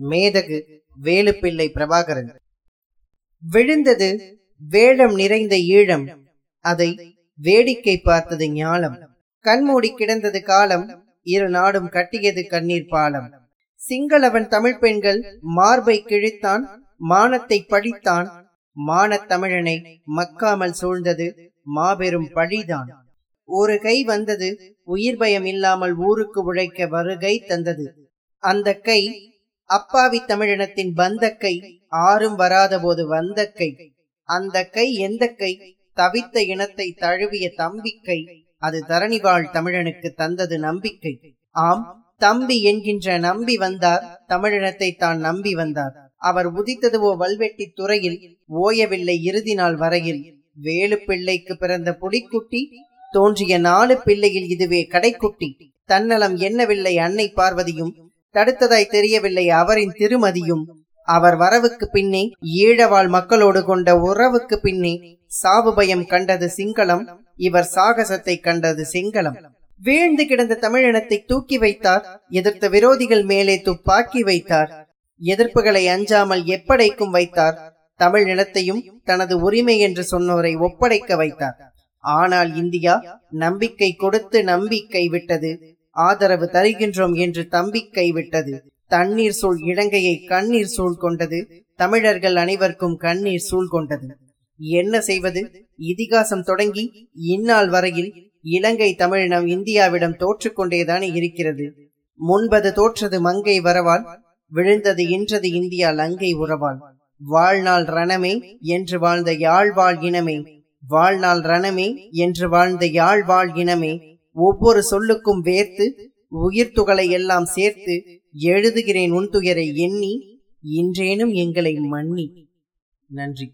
மேதகு வேலுப்பிள்ளை பிரபாகரன். விழுந்தது வேடம் நிறைந்த ஈழம். அதை வேடிக்கை பார்த்தது ஞாலம். கண்மூடி கிடந்தது காலம். இரு நாடும் கட்டியது கண்ணீர் பாலம். சிங்களவன் தமிழ் பெண்கள் மார்பை கிழித்தான். மானத்தை பழித்தான் மானத்தமிழனை மக்காமல் சூழ்ந்தது மாபெரும் பழிதான். ஒரு கை வந்தது உயிர் பயம் இல்லாமல் ஊருக்கு உழைக்க வருகை தந்தது. அந்த கை அப்பாவி தமிழினத்தின் பந்தக்கை ஆறும் வராத போது வந்த கை அந்த கை எந்த கை? தவித்த இனத்தை தழுவிய தம்பிக்கை. அது தரணிவாழ் தமிழனுக்கு தந்தது நம்பிக்கை. ஆம் தம்பி என்கின்ற நம்பி வந்தார் தமிழினத்தை தான் நம்பி வந்தார். அவர் உதித்ததுவோ வல்வெட்டி துறையில் ஓயவில்லை இறுதி நாள் வரையில். வேலு பிள்ளைக்கு பிறந்த புலிக்குட்டி தோன்றிய நாலு பிள்ளையில் இதுவே கடைக்குட்டி. தன்னலம் என்னவில்லை அன்னை பார்வதியும் தடுத்ததாய் தெரியவில்லை அவரின் திருமதியும். அவர் வரவுக்கு பின்னே ஈழவாழ் மக்களோடு கொண்ட உறவுக்கு பின்னே சாவு பயம் கண்டது சிங்களம் இவர் சாகசத்தை கண்டது சிங்களம். வீழ்ந்து கிடந்த தமிழினத்தை தூக்கி வைத்தார் எதிர்த்த விரோதிகள் மேலே துப்பாக்கி வைத்தார். எதிர்ப்புகளை அஞ்சாமல் எப்படைக்கும் வைத்தார் தமிழ் நிலத்தையும் தனது உரிமை என்று சொன்னோரை ஒப்படைக்க வைத்தார். ஆனால் இந்தியா நம்பிக்கை கொடுத்து நம்பிக்கை விட்டது ஆதரவு தருகின்றோம் என்று தம்பிக்கை விட்டது தண்ணீர் சூழ் இலங்கையை கண்ணீர் சூழ் கொண்டது. தமிழர்கள் அனைவருக்கும் கண்ணீர் சூழ் கொண்டது. என்ன செய்வது? இதிகாசம் தொடங்கி இந்நாள் வரையில் இலங்கை தமிழினம் இந்தியாவிடம் தோற்றுக்கொண்டேதானே இருக்கிறது. முன்பது தோற்றது மங்கை வரவால் விழுந்தது இன்றது இந்தியா லங்கை உறவால் வாழ்நாள் ரணமே என்று வாழ்ந்த யாழ்வாழ் இனமே. வாழ்நாள் ரணமே என்று வாழ்ந்த யாழ்வாழ் இனமே. ஒவ்வொரு சொல்லுக்கும் வேர்த்து உயிர் துகளை எல்லாம் சேர்த்து எழுதுகிறேன் உன் துயரை எண்ணி இன்றேனும் எங்களை மன்னி. நன்றி.